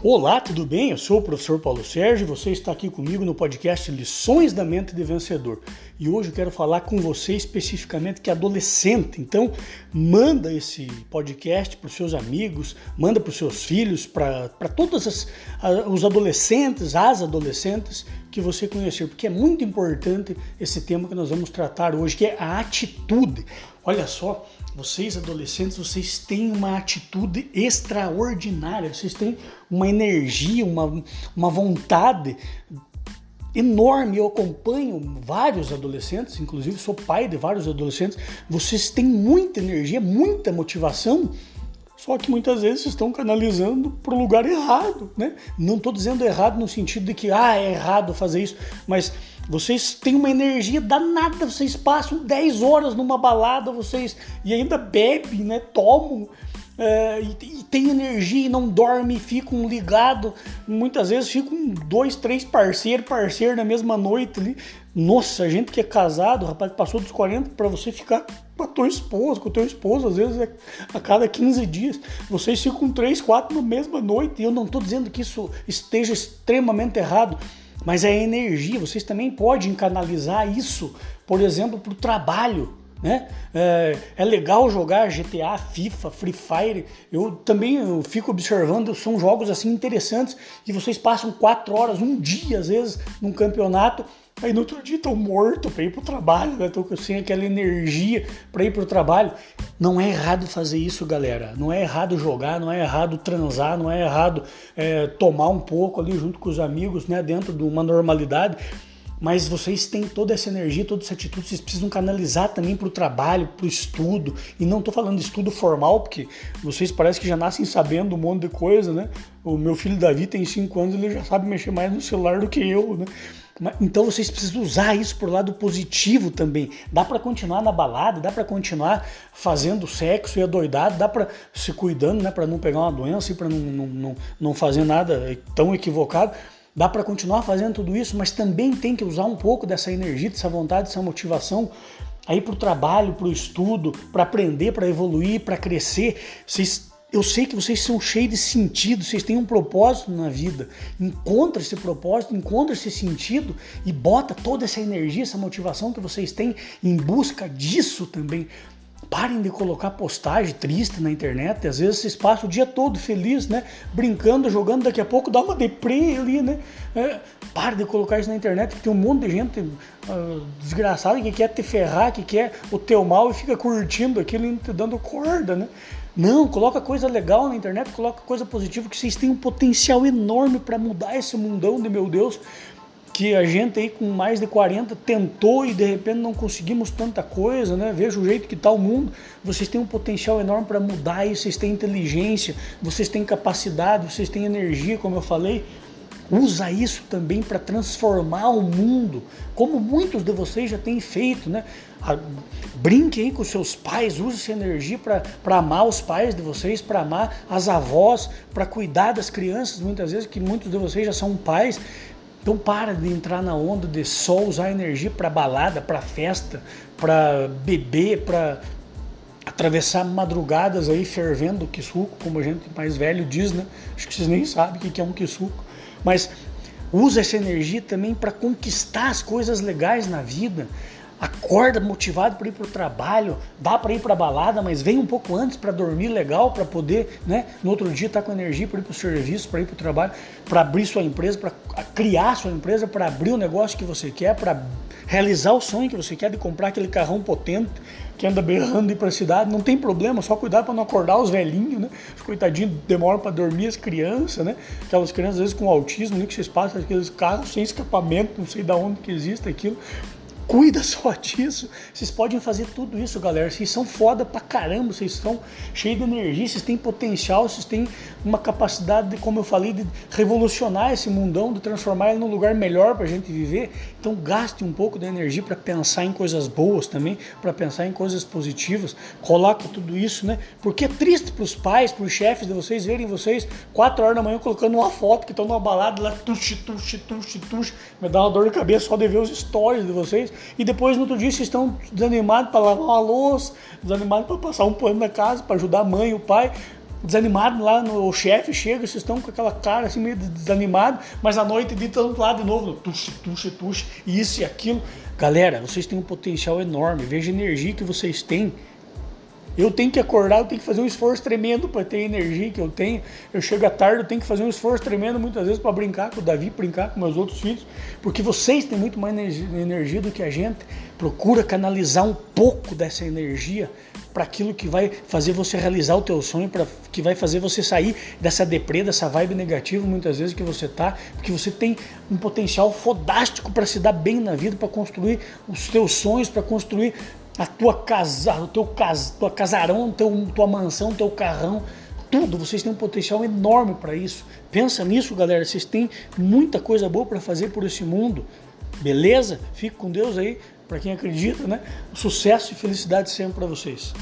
Olá, tudo bem? Eu sou o professor Paulo Sérgio e você está aqui comigo no podcast Lições da Mente de Vencedor. E hoje eu quero falar com você especificamente que é adolescente. Então, manda esse podcast para os seus amigos, manda para os seus filhos, para todos as, os adolescentes, as adolescentes que você conhecer, porque é muito importante esse tema que nós vamos tratar hoje, que é a atitude. Olha só, vocês adolescentes, vocês têm uma atitude extraordinária, vocês têm uma energia, uma, uma vontade enorme. Eu acompanho vários adolescentes, inclusive sou pai de vários adolescentes. Vocês têm muita energia, muita motivação, só que muitas vezes estão canalizando para o lugar errado, né? Não estou dizendo errado no sentido de que ah, é errado fazer isso, mas vocês têm uma energia danada, vocês passam 10 horas numa balada, vocês e ainda bebem, né? Tomam é, e, e tem energia e não dorme, ficam ligados. Muitas vezes ficam dois, três parceiros, parceiro na mesma noite ali. Nossa, gente que é casado, rapaz, passou dos 40, para você ficar com a tua esposa, com o teu esposo, às vezes é a cada 15 dias. Vocês ficam três, quatro na mesma noite. E eu não estou dizendo que isso esteja extremamente errado mas é energia. Vocês também podem canalizar isso, por exemplo, para o trabalho. Né? É, é, legal jogar GTA, FIFA, Free Fire. Eu também eu fico observando, são jogos assim interessantes que vocês passam quatro horas, um dia às vezes, num campeonato Aí no outro dia estão morto para ir para o trabalho, né? Estão sem aquela energia para ir para o trabalho. Não é errado fazer isso, galera. Não é errado jogar, não é errado transar, não é errado é, tomar um pouco ali junto com os amigos, né? Dentro de uma normalidade. Mas vocês têm toda essa energia, toda essa atitude, vocês precisam canalizar também para o trabalho, para o estudo. E não estou falando de estudo formal, porque vocês parecem que já nascem sabendo um monte de coisa, né? O meu filho Davi tem 5 anos, ele já sabe mexer mais no celular do que eu, né? Então vocês precisam usar isso por lado positivo também. Dá para continuar na balada, dá para continuar fazendo sexo e adoidado, dá para se cuidando, né, para não pegar uma doença e para não, não, não, não fazer nada tão equivocado. Dá para continuar fazendo tudo isso, mas também tem que usar um pouco dessa energia, dessa vontade, dessa motivação aí para o trabalho, para o estudo, para aprender, para evoluir, para crescer. Vocês eu sei que vocês são cheios de sentido, vocês têm um propósito na vida. Encontra esse propósito, encontra esse sentido e bota toda essa energia, essa motivação que vocês têm em busca disso também. Parem de colocar postagem triste na internet. Às vezes vocês passam o dia todo feliz, né? Brincando, jogando, daqui a pouco dá uma deprê ali, né? É, pare de colocar isso na internet, porque tem um monte de gente uh, desgraçada que quer te ferrar, que quer o teu mal e fica curtindo aquilo e te dando corda, né? Não, coloca coisa legal na internet, coloca coisa positiva, que vocês têm um potencial enorme para mudar esse mundão de meu Deus, que a gente aí com mais de 40 tentou e de repente não conseguimos tanta coisa, né? Veja o jeito que está o mundo. Vocês têm um potencial enorme para mudar isso, vocês têm inteligência, vocês têm capacidade, vocês têm energia, como eu falei. Usa isso também para transformar o mundo, como muitos de vocês já têm feito, né? Brinque aí com seus pais, use essa energia para amar os pais de vocês, para amar as avós, para cuidar das crianças, muitas vezes, que muitos de vocês já são pais. Então para de entrar na onda de só usar energia para balada, para festa, para beber, para atravessar madrugadas aí fervendo o suco, como a gente mais velho diz, né? Acho que vocês nem sabem o que é um suco. Mas usa essa energia também para conquistar as coisas legais na vida. Acorda motivado para ir para o trabalho, dá para ir para a balada, mas vem um pouco antes para dormir legal, para poder, né, no outro dia estar tá com energia para ir para o serviço, para ir para o trabalho, para abrir sua empresa, para criar sua empresa, para abrir o negócio que você quer, para realizar o sonho que você quer de comprar aquele carrão potente que anda berrando ir para a cidade, não tem problema, só cuidar para não acordar os velhinhos, né? Os coitadinhos demoram para dormir as crianças, né? Aquelas crianças às vezes com autismo, né? que vocês passam aqueles carros sem escapamento, não sei da onde que existe aquilo cuida só disso. Vocês podem fazer tudo isso, galera. Vocês são foda pra caramba, vocês estão cheios de energia, vocês têm potencial, vocês têm uma capacidade, de, como eu falei, de revolucionar esse mundão, de transformar ele num lugar melhor pra gente viver. Então gaste um pouco de energia para pensar em coisas boas também, para pensar em coisas positivas. Coloque tudo isso, né? Porque é triste pros pais, pros chefes de vocês verem vocês quatro horas da manhã colocando uma foto que estão numa balada lá, tuxi, tuxi, tuxi, tuxi. Me dá uma dor de cabeça só de ver os stories de vocês e depois no outro dia vocês estão desanimados para lavar uma louça, desanimados para passar um pano na casa, para ajudar a mãe, o pai. desanimado lá no chefe, chega, vocês estão com aquela cara assim meio desanimado, mas à noite de tanto lado de novo, tuxe, tuxe, tuxe, isso e aquilo. Galera, vocês têm um potencial enorme, veja a energia que vocês têm eu tenho que acordar, eu tenho que fazer um esforço tremendo para ter a energia que eu tenho. Eu chego à tarde, eu tenho que fazer um esforço tremendo muitas vezes para brincar com o Davi, brincar com meus outros filhos, porque vocês têm muito mais energia do que a gente. Procura canalizar um pouco dessa energia para aquilo que vai fazer você realizar o teu sonho, para que vai fazer você sair dessa deprê, dessa vibe negativa muitas vezes que você tá, porque você tem um potencial fodástico para se dar bem na vida, para construir os teus sonhos, para construir a tua casa, o teu cas, tua casarão, teu, tua mansão, teu carrão, tudo. Vocês têm um potencial enorme para isso. Pensa nisso, galera. Vocês têm muita coisa boa para fazer por esse mundo. Beleza? Fique com Deus aí, para quem acredita, né? Sucesso e felicidade sempre para vocês.